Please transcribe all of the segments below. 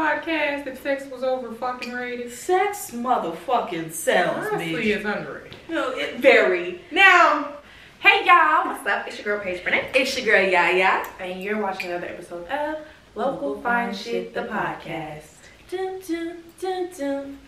podcast if sex was over fucking rated? Sex motherfucking sells, Honestly, bitch. it's underrated. No, it very. Now, hey y'all, What's up? It's your girl Paige Burnett. it's your girl Yaya. And you're watching another episode of Local Fine Shit, the podcast. Dun, dun, dun, dun.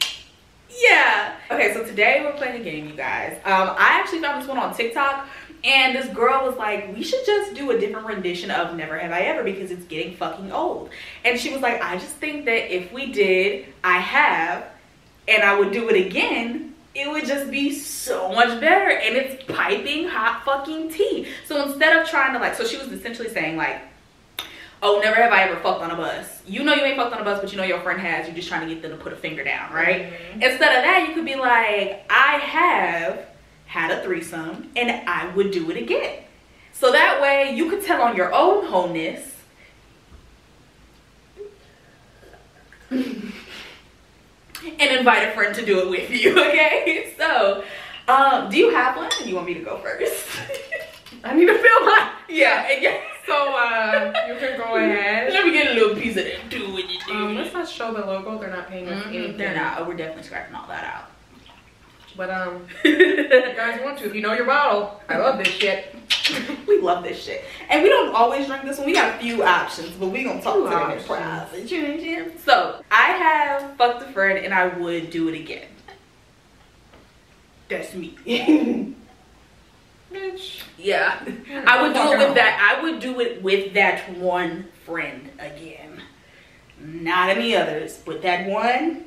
Yeah. Okay, so today we're playing a game, you guys. Um, I actually found this one on TikTok, and this girl was like, "We should just do a different rendition of Never Have I Ever because it's getting fucking old." And she was like, "I just think that if we did I Have, and I would do it again." It would just be so much better, and it's piping hot fucking tea. So instead of trying to like, so she was essentially saying like, oh, never have I ever fucked on a bus. You know you ain't fucked on a bus, but you know your friend has. You're just trying to get them to put a finger down, right? Mm-hmm. Instead of that, you could be like, I have had a threesome and I would do it again. So that way you could tell on your own wholeness. and invite a friend to do it with you, okay? So, um, do you have one? Do you want me to go first? I need to feel my. yeah, yeah. So uh, you can go ahead. Let me get a little piece of that. Do what you do. Um, let's not show the logo. They're not paying us Mhm, anything. They're not. Oh, we're definitely scratching all that out. But um, if you guys want to, if you know your bottle, I love this shit. we love this shit. And we don't always drink this one. We got a few options, but we gonna talk Few to them in options. private. You know what I'm saying? So I have fucked a friend and I would do it again. That's me. Bitch. yeah. I would do it with that. I would do it with that one friend again. Not any others, but that one.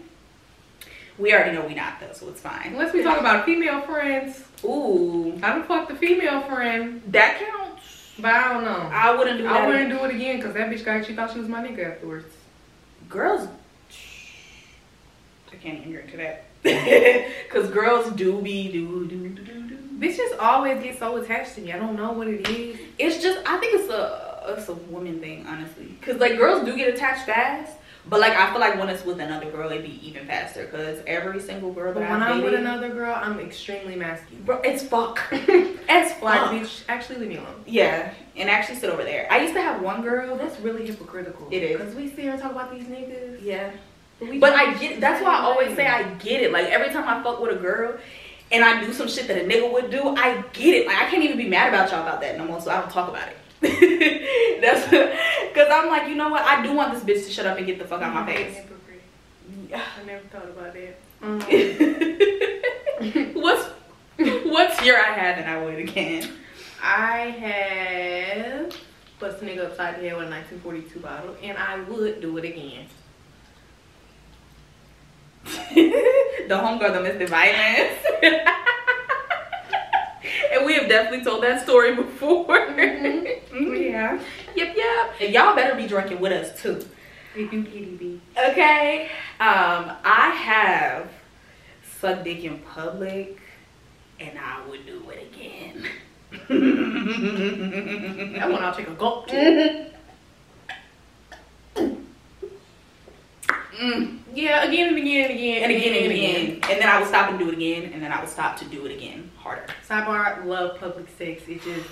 We already know we not though, so it's fine. Unless we talk about female friends, Ooh, I don't fuck the female friend, that counts. but I don't know. I wouldn't do. I wouldn't do it again because that bitch got. She thought she was my nigga afterwards. girls I can't even drink to that. Cause girls do be do do do do do. Bitches always get so attached to me. I don't know what it is. It's just I think it's a it's a woman thing, honestly. Cause like girls do get attached fast. But like I feel like when it's with another girl it'd be even faster. Cause every single girl But that when I've I'm with another girl, I'm extremely masculine. bro, it's fuck. it's Like, fuck. bitch, actually leave me alone. Yeah. And actually sit over there. I used to have one girl That's really hypocritical. It is. Because we sit here and talk about these niggas. Yeah. we But I get that's why I always say I get it. Like every time I fuck with a girl and I do some shit that a nigga would do, I get it. Like I can't even be mad about y'all about that no more, so I don't talk about it. that's because I'm like, you know what? I do want this bitch to shut up and get the fuck out my face. I never thought about that. Um, what's what's your I had that I would again? I have bust a nigga upside the head with a 1942 bottle, and I would do it again. the homegirl, that missed the Mr. Violence. And we have definitely told that story before. Mhm. Yeah. Yep, yep. And y'all better be drinking with us too. We do kitty B. Okay. Um, I have sucked dick in public and I would do it again. That one I'll take a gulp to. Mm. Yeah, again and again and again And again and again. And then I would stop and do it again. And then I would stop to do it again harder. Sidebar, love public sex. It just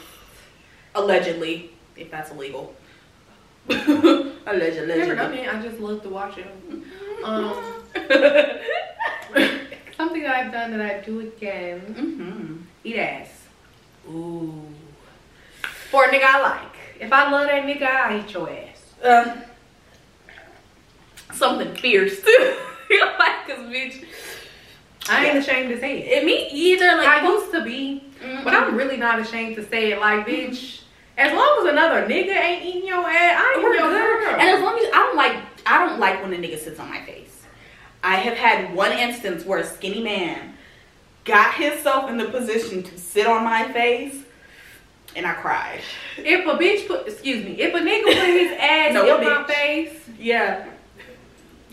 Allegedly, if that's illegal. Allegedly. never done it. I just love to watch it. Um, something that I've done that I do again. mm-hmm. Eat ass. Ooh. For a nigga I like. If I love that nigga, I eat your ass. Um, something fierce too. like, cause bitch, I ain't ashamed to say it. it me either. Like, I used to be, Mhm. but I'm really not ashamed to say it. Like, bitch, as long as another nigga ain't eating your ass, I ain't We're your good. girl. And as long as I don't like, I don't like when a nigga sits on my face. I have had one instance where a skinny man got himself in the position to sit on my face, and I cried. if a bitch put, excuse me, if a nigga put his ass No, in my bitch. face, Yeah,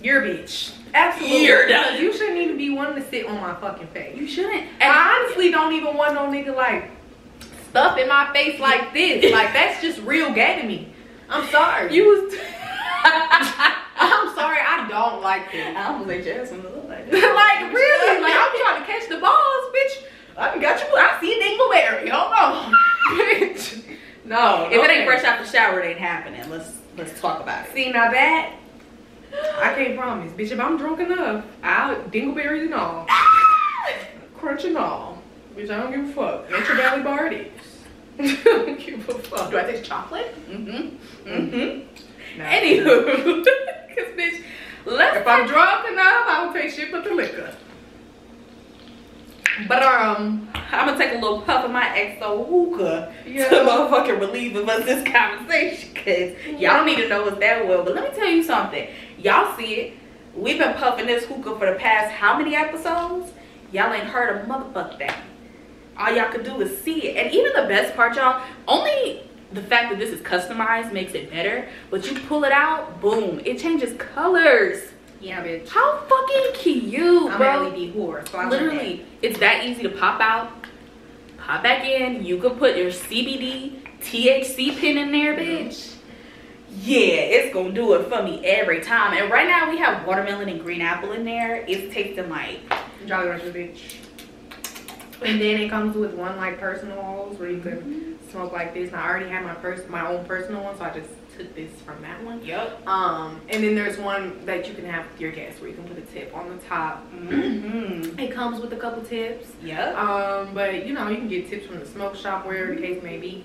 you're a bitch. Absolutely. You're done. You shouldn't even be wanting to sit on my fucking face. you shouldn't. And I honestly don't even want no nigga like stuff in my face like this. Like that's just real gay to me. I'm sorry. you was. I'm sorry. I don't like this. I almost like Jasmine. Look like, like really, like I'm trying to catch the balls, bitch. I got you. I see a dingleberry. Hold on, bitch. No, If it okay. ain't fresh out the shower, it ain't happening. Let's let's talk about it. See now that I can't promise, bitch. If I'm drunk enough, I'll dingleberries and all, crunch and all. Bitch, I don't give a fuck. Your belly bar it is. Don't give a fuck. Do I taste chocolate? Mm-hmm. Mm-hmm. No. Anywho, cause bitch, let's If I'm drunk enough, I will take shit but the liquor. But um, I'm gonna take a little puff of my XO hookah Yeah. to motherfucking relieve of us this conversation, cause y'all don't need to know us that well. But let me tell you something. Y'all see it. We've been puffing this hookah for the past how many episodes? Y'all ain't heard a motherfucker thing. All y'all could do is see it. And even the best part, y'all, only the fact that this is customized makes it better. But you pull it out, boom, it changes colors. yeah, bitch. How fucking cute, I'm bro. an LED whore, so Literally, it's that easy to pop out, pop back in. You can put your CBD, THC pin in there, bitch. Yeah, it's gonna do it for me every time. And right now we have watermelon and green apple in there. It's tasting like. Jolly Rancher, bitch. And then it comes with one like personal oils where you can smoke like this. And I already have my pers- my own personal one, so I just took this from that one. yup. Um, and then there's one that you can have with your guests where you can put a tip on the top. Mm-hmm. It comes with a couple tips. Yup. Um, but you know, you can get tips from the smoke shop, wherever the case may be.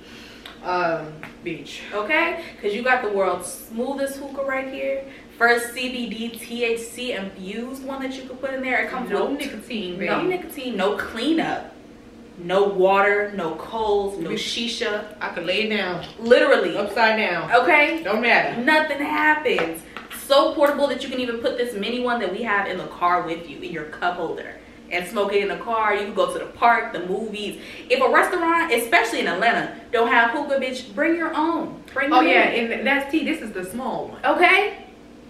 Um, bitch. Okay, because you got the world's smoothest hookah right here. First CBD, THC infused one that you could put in there. It comes No with nicotine, baby. No nicotine, no cleanup, no water, no coals, no shisha. I could lay it down Literally. upside down. Okay? Don't matter. Nothing happens. So portable that you can even put this mini one that we have in the car with you in your cup holder and smoke it in the car. You can go to the park, the movies. If a restaurant, especially in Atlanta, don't have hookah, bitch, bring your own. Bring Oh yeah, own. and that's tea. This is the small one. Okay?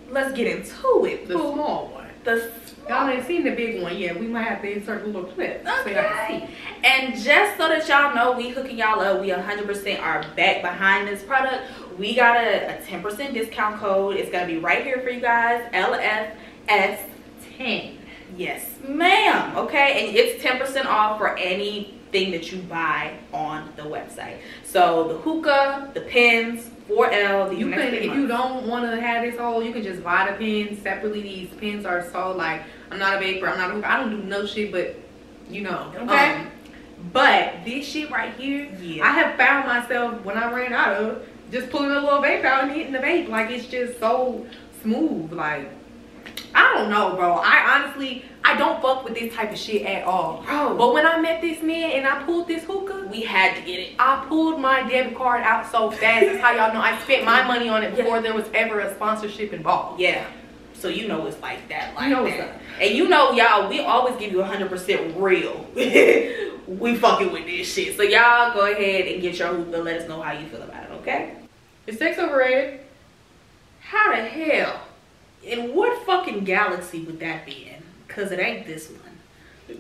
Let's get into it. The small one. The Y'all ain't seen the big one yet. We might have to insert a little clip so Okay. see. And just so that y'all know, we hooking y'all up. We 100% are back behind this product. We got a, a 10% discount code. It's gonna be right here for you guys. LFS10. Yes, ma'am. Okay, and it's 10% off for anything that you buy on the website. So the hookah, the pins, 4L. These You can, if months. you don't want to have this whole, you can just buy the pins separately. These pins are so like, I'm not a vapor, I'm not a hookah, I don't do no shit, but you know. Okay. Um, but this shit right here, Yeah. I have found myself when I ran out of just pulling a little vape out and hitting the vape. Like it's just so smooth. Like I don't know, bro. I honestly I don't fuck with this type of shit at all. Bro. But when I met this man and I pulled this hookah, we had to get it. I pulled my debit card out so fast. That's how y'all know I spent my money on it before there was ever a sponsorship involved. Yeah. So you know it's like that, like You know that. And you know, y'all, we always give you 100% real. we fucking with this shit. So y'all go ahead and get your hookah. Let us know how you feel about it, okay? Is sex overrated? How the hell? In what fucking galaxy would that be in? Cause it ain't this one.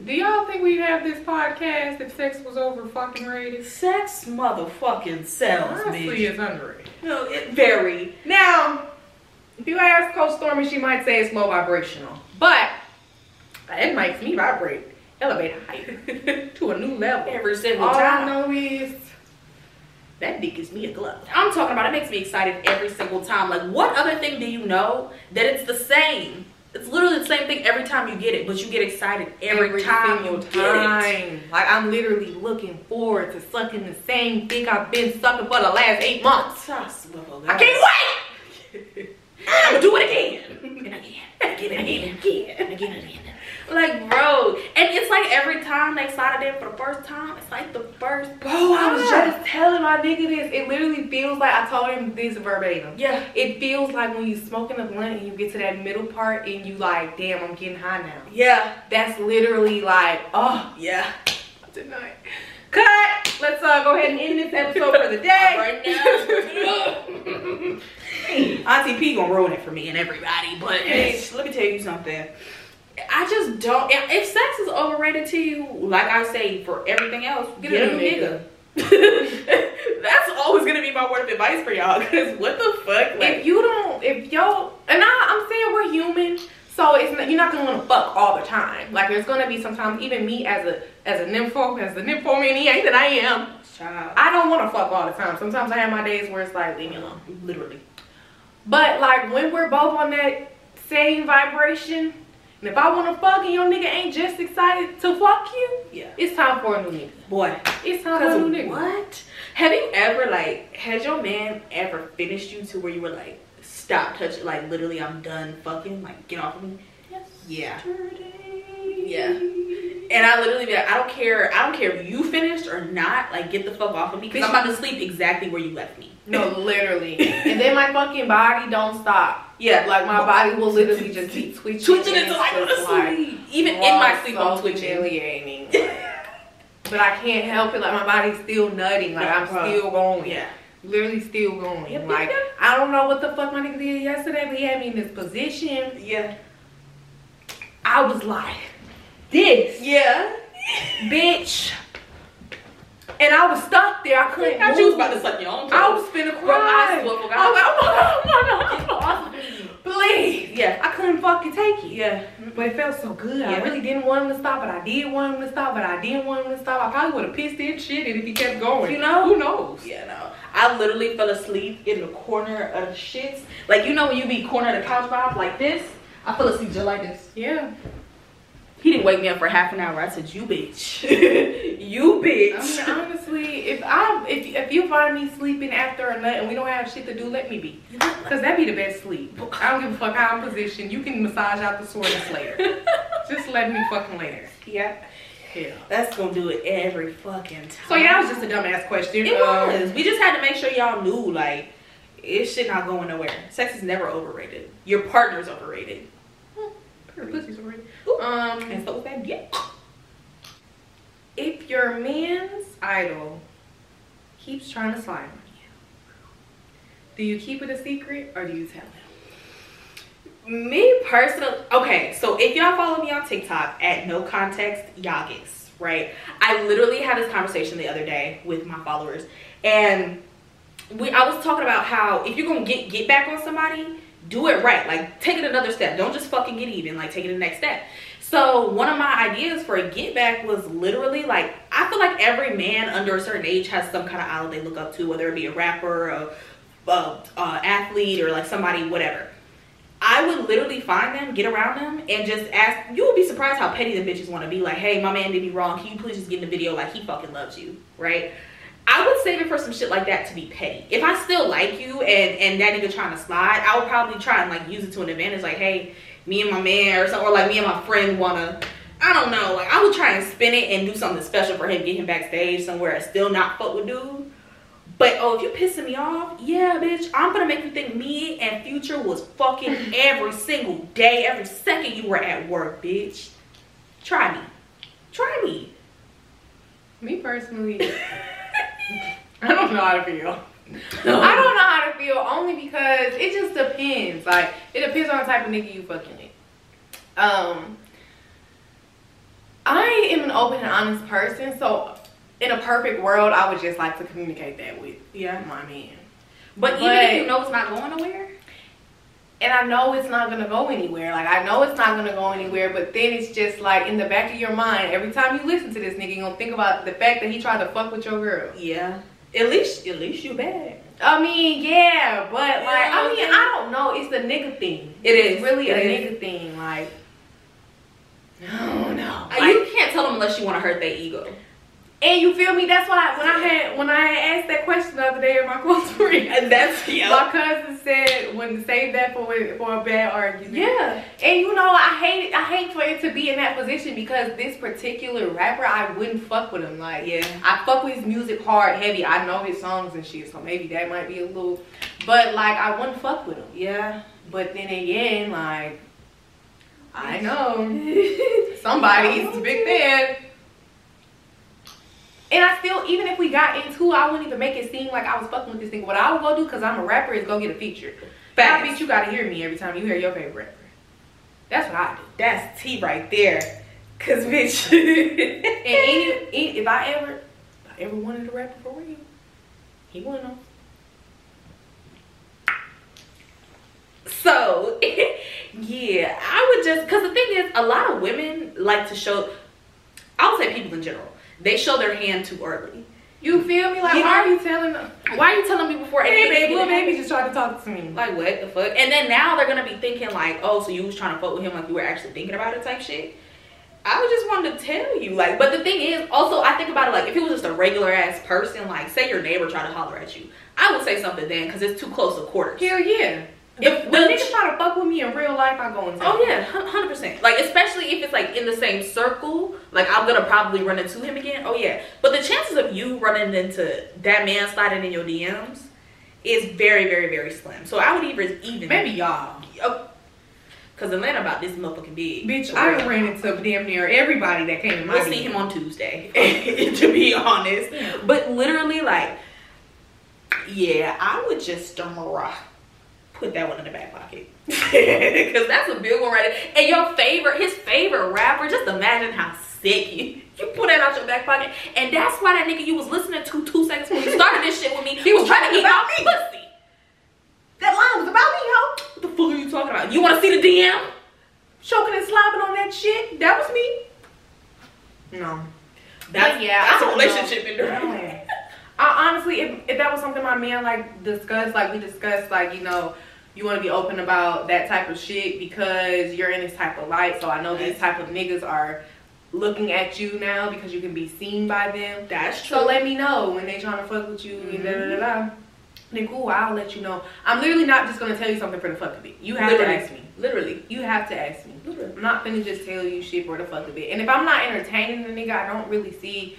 Do y'all think we'd have this podcast if sex was over fucking rated? Sex motherfucking sells, Honestly, bitch. it's underrated. No, it very. Now, if you ask Coach Stormy, she might say it's low vibrational. But it makes me vibrate. Elevate height to a new level. Every single All I time. know is That dick gives me a glove. I'm talking about it makes me excited every single time. Like, what other thing do you know that it's the same? It's literally the same thing every time you get it, but you get excited every, time you single get it. time. Like I'm literally looking forward to sucking the same dick I've been sucking for the last eight months. I I can't wait. I'm gonna do it again. And again. And again. And again. And again. And again. And again. Like, bro. And it's like every time they slide it in for the first time, it's like the first Bro, I was just telling my nigga this. It literally feels like I told him this verbatim. Yeah. It feels like when you smoking a blunt and you get to that middle part and you like, damn, I'm getting high now. Yeah. That's literally like, oh, Yeah. tonight. Cut. Let's uh, go ahead and end this episode for the day. Right now. Auntie P gonna ruin it for me and everybody, but bitch, let me tell you something. I just don't. If sex is overrated to you, like I say for everything else, get, a new nigga. That's always gonna be my word of advice for y'all. Cause what the fuck? Like, if you don't, if y'all, and I, I'm saying we're human, so it's not, you're not gonna want to fuck all the time. Like there's gonna be sometimes, even me as a as a nympho, as the nymphomaniac that I am, child, I don't want to fuck all the time. Sometimes I have my days where it's like, leave me alone. literally. But like when we're both on that same vibration. And if I want to fuck and your nigga ain't just excited to fuck you, Yeah. it's time for a new nigga. Boy. It's time for a new nigga. what? Have you ever like has your man ever finished you to where you were like, stop touching like literally I'm done fucking, like get off of me? Yes. Yeah. Yeah. And I literally be like, I don't care, I don't care if you finished or not, like get the fuck off of me. Cause I'm about to sleep exactly where you left me. No, literally. and then my fucking body don't stop. Yeah. Like my body will literally just keep twitching. twitching until I go to sleep. Even in my sleep I'm twitching. Humiliating. but I can't help it. Like my body's still nutting. Like I'm still going. Yeah. Literally still going. Yep, like yep, I don't know what the fuck my nigga did yesterday, but he had me in this position. Yeah. I was like, this Yeah. bitch. And I was stuck there. I couldn't. I you was about to suck your own I was finna cry. Bro, I swear. I was like, oh my god, oh my god, off of me. please. Yeah. I couldn't fucking take it. Yeah. But it felt so good. I really didn't want him to stop, but I did want him to stop, but I didn't want him to stop. I probably would have pissed and shit if he kept going. You know? Who knows? Yeah, no. I literally fell asleep in the corner of the shits. Like you know when you be corner of the couch vibe like this? I fell asleep just like this. Yeah. He didn't wake me up for half an hour. I said, "You bitch, you bitch." I mean, honestly, if I if if you find me sleeping after a nut and we don't have shit to do, let me be. Cause that'd be the best sleep. I don't give a fuck how I'm positioned. You can massage out the soreness later. Just let me fucking later. yeah, Yeah. that's gonna do it every fucking time. So yeah, that was just a dumbass question. It Um, was. We just had to make sure y'all knew, like, it shit not going nowhere. Sex is never overrated. Your partner's overrated. Her pussy's already- Um, And so yeah. if your man's idol keeps trying to slide on you, do you keep it a secret or do you tell him? Me personally, okay, so if y'all follow me on TikTok at no context yagis, right? I literally had this conversation the other day with my followers, and we I was talking about how if you're gonna get get back on somebody, do it right. Like take it another step. Don't just fucking get even. Like take it the next step. So one of my ideas for a get back was literally like I feel like every man under a certain age has some kind of idol they look up to, whether it be a rapper, a, a, a athlete, or like somebody, whatever. I would literally find them, get around them, and just ask. You would be surprised how petty the bitches want to be. Like, hey, my man did me wrong. Can you please just get in the video like he fucking loves you, right? I would save it for some shit like that to be petty. If I still like you and and that nigga trying to slide, I would probably try and like use it to an advantage. Like, hey, me and my man or something, or like me and my friend wanna. I don't know. Like, I would try and spin it and do something special for him, get him backstage somewhere, and still not fuck with dude. But oh, if you pissing me off, yeah, bitch, I'm gonna make you think me and Future was fucking every single day, every second you were at work, bitch. Try me. Try me. Me personally, I don't know how to feel. No. I don't know how to feel only because it just depends. Like it depends on the type of nigga you fucking with. Um, I am an open and honest person, so in a perfect world, I would just like to communicate that with Yeah. my man. But, even if you know it's not going nowhere, And I know it's not gonna go anywhere. Like I know it's not gonna go anywhere, but then it's just like in the back of your mind, every time you listen to this nigga, you gonna think about the fact that he tried to fuck with your girl. yeah. At least at least you bad. I mean, yeah, but like, Yeah, I mean. I don't know. It's the nigga thing. It it's really It a is. nigga thing. Like, don't know. Uh, you can't tell them unless you want to hurt their ego. And you feel me? That's why when I had when I had asked that question the other day in my friend, And that's my cousin said when save that for for a bad argument. Yeah. And you know, I hate it. I hate for it to be in that position because this particular rapper, I wouldn't fuck with him. Like, Yeah. I fuck with his music hard, heavy. I know his songs and shit, so maybe that might be a little. But like, I wouldn't fuck with him. Yeah. But then again, like, I know somebody's a big fan. And I still, even if we got into, I wouldn't even make it seem like I was fucking with this thing. What I would go do, cause I'm a rapper, is go get a feature. Facts. bitch, you gotta hear me every time you hear your favorite rapper. That's what I do. That's T right there. Cause bitch. And any, any if I ever, if I ever wanted a rapper for real, he wouldn't know. So, yeah, I would just because the thing is, a lot of women like to show. I would say people in general, they show their hand too early. You feel me? Like, You why know- are you telling them? Why are you telling me before? Hey, baby, little baby just tried to talk to me. Like what the fuck? And then now they're gonna be thinking like, oh, so you was trying to fuck with him like you were actually thinking about it type shit. I was just wanted to tell you, like, but the thing is, also I think about it like if it was just a regular ass person, like say your neighbor tried to holler at you, I would say something then because it's too close to quarters. Hell yeah. If the- niggas try to fuck with me in real life, I go tell Oh yeah, hundred percent. Like especially if it's like in the same circle, like I'm gonna probably run into him again. Oh yeah, but the chances of you running into that man sliding in your DMs is very, very, very slim. So I would even even Maybe y'all. Cause Atlanta about this motherfucking big. Bitch, I real. ran into damn near everybody that came in my We'll see him on Tuesday, to be honest. But literally, like, yeah, I would just um, put that one in the back pocket. Because that's a big one right there. And your favorite, his favorite rapper, just imagine how sick you. You put that out your back pocket, and that's why that nigga you was listening to two seconds when you started this shit with me, he was trying to eat about me. pussy. That line was about me, yo. What the fuck are you talking about? You want to see the DM? Choking and slobbing on that shit. That was me. No. That's, But yeah, that's a don't know. relationship in there. I, honestly, if, if that was something my man like discussed, like we discussed, like you know, you want to be open about that type of shit because you're in this type of light. So I know these type of niggas are looking at you now because you can be seen by them. That's true. So let me know when they trying to fuck with you and da da da da. Mm-hmm. Then cool, I'll let you know. I'm literally not just gonna tell you something for the fuck of it. You have Literally. to ask me. Literally. You have to ask me. Literally. I'm not finna just tell you shit for the fuck of it. And if I'm not entertaining the nigga, I don't really see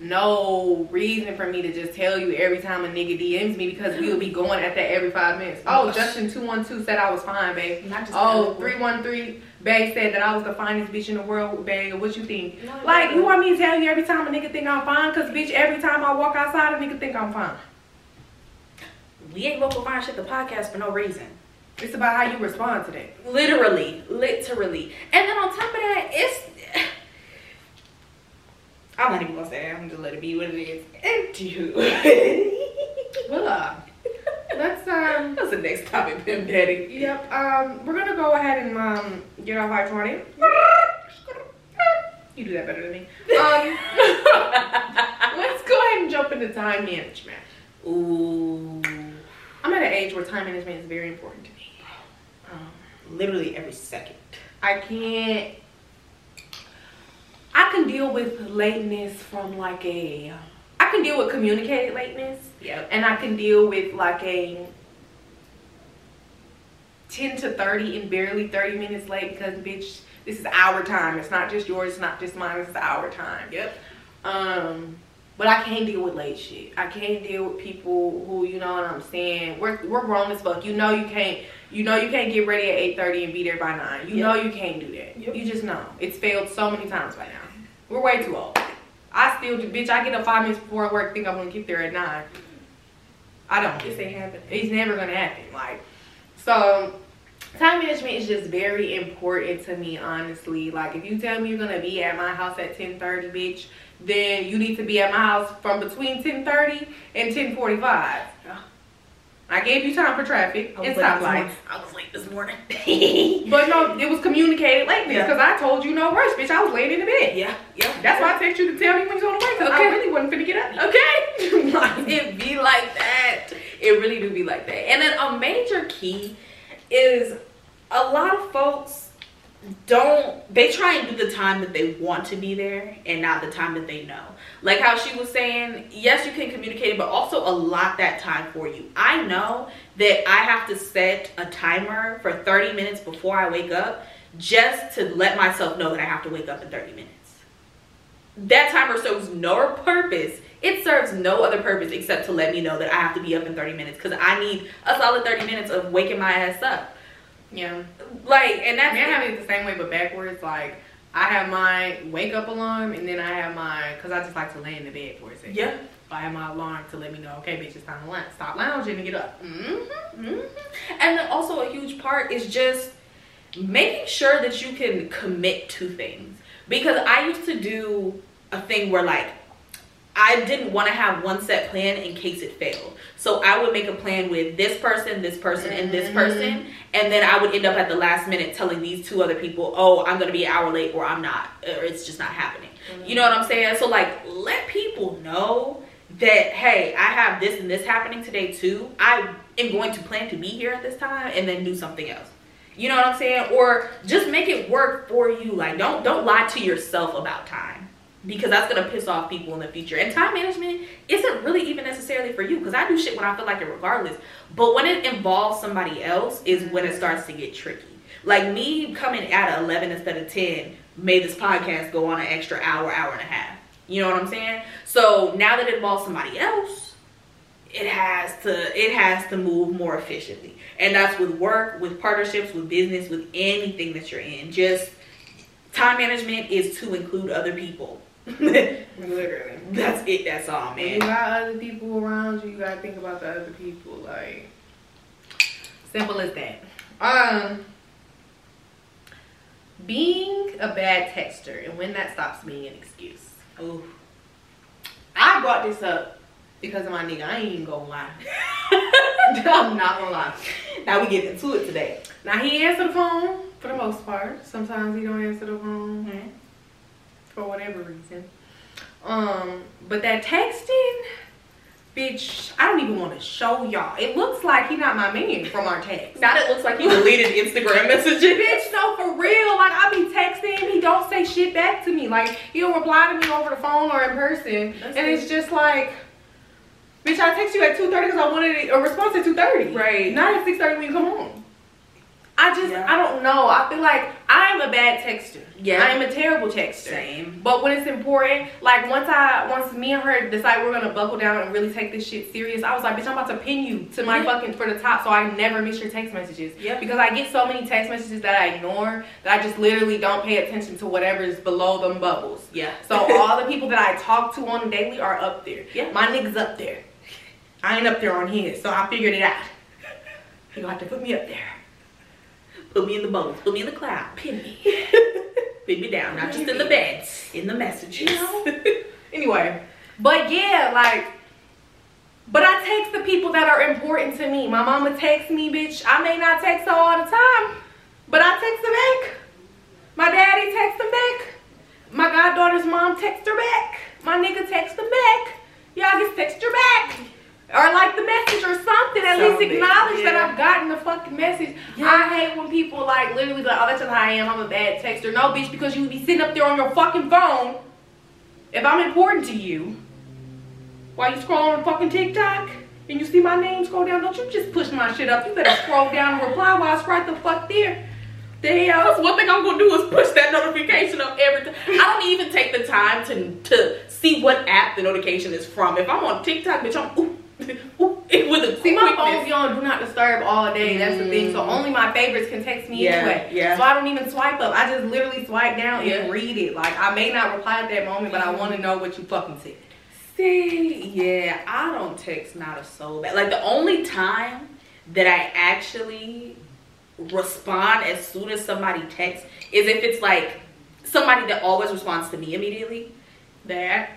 no reason for me to just tell you every time a nigga DMs me because we'll be going at that every five minutes. Oh, Justin two one two said I was fine, babe. Not just Oh, 313 Babe said that I was the finest bitch in the world, babe. What you think? No, Like, no. you want me to tell you every time a nigga think I'm fine? Cause bitch, every time I walk outside, a nigga think I'm fine. We ain't local fine shit the podcast for no reason. It's about how you respond to that. Literally, literally. And then on top of that, it's I'm not even gonna say it. I'm just let it be what it is. And you. Well, uh, let's um. What's the next topic, Pimp Daddy? Yep. Um, we're gonna go ahead and um get off our twenty. You do that better than me. Um, let's go ahead and jump into time management. Ooh. I'm at an age where time management is very important to me. Um, Literally every second. I can't. I can deal with lateness from like a. I can deal with communicated lateness, Yep. and I can deal with like a. 10 to 30 and barely 30 minutes late because bitch this is our time it's not just yours it's not just mine it's our time Yep. um but I can't deal with late shit. I can't deal with people who, you know what I'm saying. We're we're grown as fuck. You know you can't. You know you can't get ready at eight thirty and be there by nine. You Yep. know you can't do that. Yep. You just know it's failed so many times by now. We're way too old. I still, do- bitch. I get up five minutes before work. Think I'm gonna get there at nine. I don't. This ain't happening. It's never gonna happen. Like, so time management is just very important to me, honestly. Like, if you tell me you're gonna be at my house at 10:30, bitch, then you need to be at my house from between 10:30 and 10:45. Yeah. I gave you time for traffic and stoplights. I was late this morning. But no, it was communicated lately Yeah. because I told you no rush, bitch. I was laying in the bed. yeah, yeah. That's why I text you to tell me when you're on the way because I really wasn't finna get up. Okay. Like, it be like that. It really do be like that. And then a major key is a lot of folks don't they try and do the time that they want to be there and not the time that they know. Like how she was saying, yes, you can communicate but also allot that time for you. I know that I have to set a timer for 30 minutes before I wake up just to let myself know that I have to wake up in 30 minutes that timer serves no purpose. It serves no other purpose except to let me know that I have to be up in 30 minutes because I need a solid 30 minutes of waking my ass up. Yeah. Like, and that's mean, I have it the same way, but backwards. Like, I have my wake up alarm, and then I have my, because I just like to lay in the bed for a second. yeah. I have my alarm to let me know, okay, bitch, it's time to lounge. Stop lounging and get up. Mm-hmm, hmm And then also a huge part is just making sure that you can commit to things. Because I used to do a thing where like I didn't want to have one set plan in case it failed. So I would make a plan with this person, this person, and this person. Mm-hmm. And then I would end up at the last minute telling these two other people, oh, I'm going to be an hour late or I'm not, or it's just not happening. Mm-hmm. You know what I'm saying? So like let people know that hey, I have this and this happening today too. I am going to plan to be here at this time and then do something else. You know what I'm saying? Or just make it work for you. Like don't don't lie to yourself about time because that's gonna piss off people in the future. And time management isn't really even necessarily for you because I do shit when I feel like it regardless. But when it involves somebody else is when it starts to get tricky. Like me coming at 11 instead of 10 made this podcast go on an extra hour, hour and a half. You know what I'm saying? So now that it involves somebody else, it has to it has to move more efficiently. And that's with work, with partnerships, with business, with anything that you're in. Just time management is to include other people. Literally. That's it, that's all, When you man. got other people around you, you gotta think about the other people. Like simple as that. Um being a bad texter and when that stops being an excuse. Ooh. I brought this up because of my nigga. I ain't even gonna lie. I'm not gonna lie. Now we get into it today. Now he answer the phone for the most part. Sometimes he don't answer the phone Mm-hmm. For whatever reason. Um, but that texting, bitch, I don't even want to show y'all. It looks like he not my man from our text. Now it looks like he deleted Instagram messages. Bitch, no, for real. Like I be texting he don't say shit back to me. Like he'll reply to me over the phone or in person, That's and it's just like, bitch, I text you at two thirty because I wanted a response at two thirty. Right. Not at six thirty when you come home. I just, Yeah. I don't know. I feel like I'm a bad texter. Yeah. I am a terrible texter. Same. But when it's important, like once I, once me and her decide we're gonna buckle down and really take this shit serious, I was like, bitch, I'm about to pin you to my Yeah. fucking for the top, so I never miss your text messages. Yeah. Because I get so many text messages that I ignore that I just literally don't pay attention to whatever is below them bubbles. Yeah. So all the people that I talk to on daily are up there. Yeah. My nigga's up there. I ain't up there on his, so I figured it out. You gonna have to put me up there. Put me in the bubbles. Put me in the cloud. Pin me. Put me down. Not just in the beds. In the messages. You know? Anyway, but yeah, like, but I text the people that are important to me. My mama texts me, bitch. I may not text her all the time, but I text her back. My daddy texts her back. My goddaughter's mom texts her back. My nigga texts her back. Y'all just text her back. Or like the message or something. At least Something, acknowledge that. I've gotten the fucking message. Yeah. I hate when people like literally be like, oh, that's just how I am. I'm a bad texter. No, bitch, because you would be sitting up there on your fucking phone. If I'm important to you, while you scroll on fucking TikTok and you see my name scroll down, don't you just push my shit up. You better scroll down and reply while it's right the fuck there. The That's one thing I'm gonna do is push that notification up every time. I don't even take the time to to see what app the notification is from. If I'm on TikTok, bitch, I'm ooh, ooh, with a See, my phone's be on do not disturb all day. That's the thing. So Mm. only my favorites can text me Yeah, anyway. yeah. So I don't even swipe up. I just literally swipe down Yeah. and read it. Like I may not reply at that moment, but I want to know what you fucking said. See, yeah, I don't text not a soul back. Like the only time that I actually respond as soon as somebody texts is if it's like somebody that always responds to me immediately. That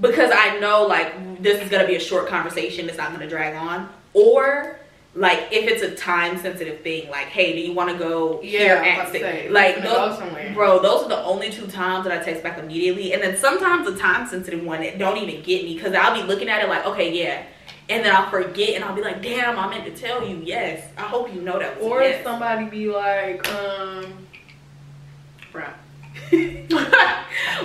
because I know like this is gonna be a short conversation, it's not gonna drag on. Or like if it's a time sensitive thing, like hey, do you want to go here Yeah, I'm at six? like those, bro, those are the only two times that I text back immediately, and then sometimes the time sensitive one it don't even get me because I'll be looking at it like okay yeah, and then I'll forget and I'll be like damn I meant to tell you yes I hope you know that was Or if yes. somebody be like, um, Bruh.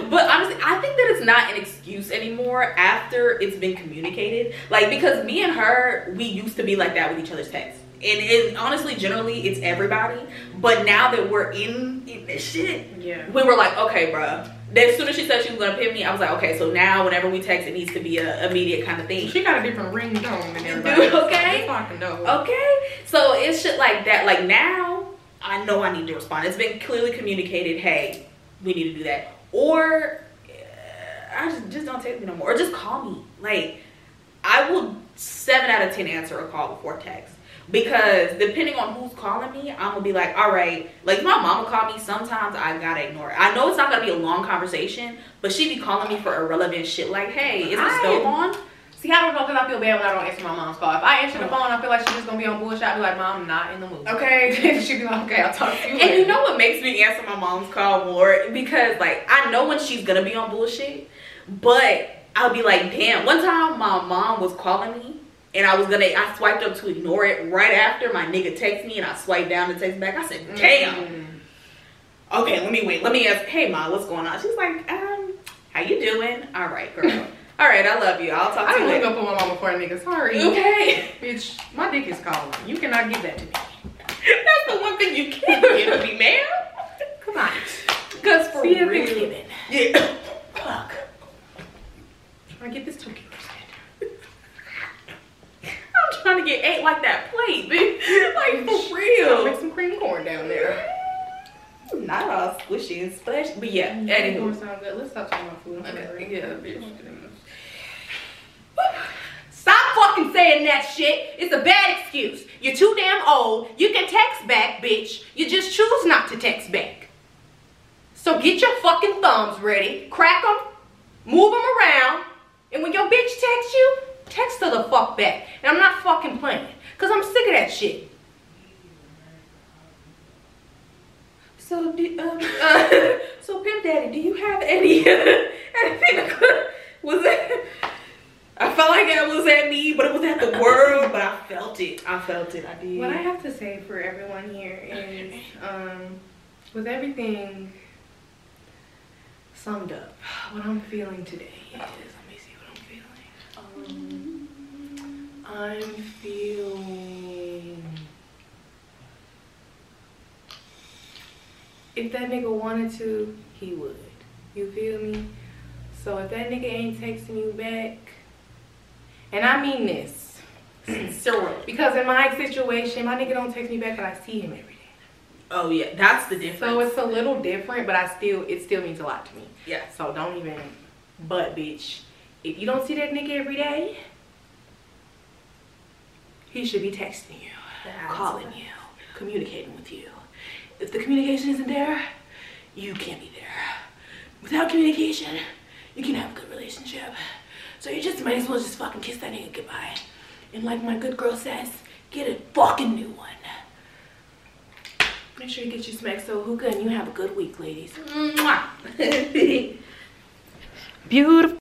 But honestly, I think that it's not an excuse anymore after it's been communicated. Like because me and her, we used to be like that with each other's texts. And it, honestly, generally, it's everybody. But now that we're in, in this shit, yeah. we were like, okay, bruh. As soon as she said she was gonna pin me, I was like, okay, so now whenever we text, it needs to be a immediate kind of thing. She got a different ringtone than everybody. do, okay? Just so I can know. Okay, so it's shit like that. Like now, I know I need to respond. It's been clearly communicated. Hey, we need to do that. Or uh, I just just don't text me no more. Or just call me. Like I will seven out of ten answer a call before text. Because depending on who's calling me, I'm gonna be like, all right. Like my mama called me, sometimes I gotta ignore it. I know it's not gonna be a long conversation, but she be calling me for irrelevant shit. Like, hey, is the stove on? See, I don't know because I feel bad when I don't answer my mom's call. If I answer the phone, I feel like she's just gonna be on bullshit. I'll be like, Mom, I'm not in the mood. Okay. She'll be like, Okay, I'll talk to you. And later. you know what makes me answer my mom's call more? Because like I know when she's gonna be on bullshit, but I'll be like, damn. One time my mom was calling me and I was gonna, I swiped up to ignore it right after my nigga text me and I swiped down to text back. I said, damn. Mm. Okay, let me wait. Let me ask, hey ma, what's going on? She's like, um, how you doing? All right, girl. All right, I love you. I'll talk I to you don't hang later. up on my mama for a nigga. Sorry. Okay. Bitch, my dick is calling. You cannot give that to me. That's the one thing you can't give to me, man. Come on. Cause for See real. Thanksgiving. Yeah. Fuck. I get this turkey roasted. I'm trying to get ate like that plate, bitch. Like for I'll real. make some cream corn down there. Not all squishy and splashy, but yeah. Mm-hmm. Corn Anywho. sound good. Let's stop talking about food. Okay, yeah, bitch. Stop fucking saying that shit. It's a bad excuse. You're too damn old. You can text back, bitch. You just choose not to text back. So get your fucking thumbs ready, crack them, move them around, and when your bitch texts you, text her the fuck back. And I'm not fucking playing, cause I'm sick of that shit. So, do, um, uh, so Pimp Daddy, do you have any, anything, was it, I felt like it was at me, but it was at the world, but I felt it. I felt it. I did. What I have to say for everyone here is, um, with everything summed up, what I'm feeling today is, let me see what I'm feeling. Um, I'm feeling. If that nigga wanted to, he would. You feel me? So if that nigga ain't texting you back, and I mean this, Sincerely. because in my situation, my nigga don't text me back, but I see him every day. Oh yeah, that's the difference. So it's a little different, but I still it still means a lot to me. yeah. So don't even but bitch. If you don't see that nigga every day, he should be texting you, That's calling you, communicating with you. If the communication isn't there, you can't be there. Without communication, you can have a good relationship. So you just might as well just fucking kiss that nigga goodbye. And like my good girl says, get a fucking new one. Make sure you get your smack so hookah and you have a good week, ladies. Mwah. Beautiful.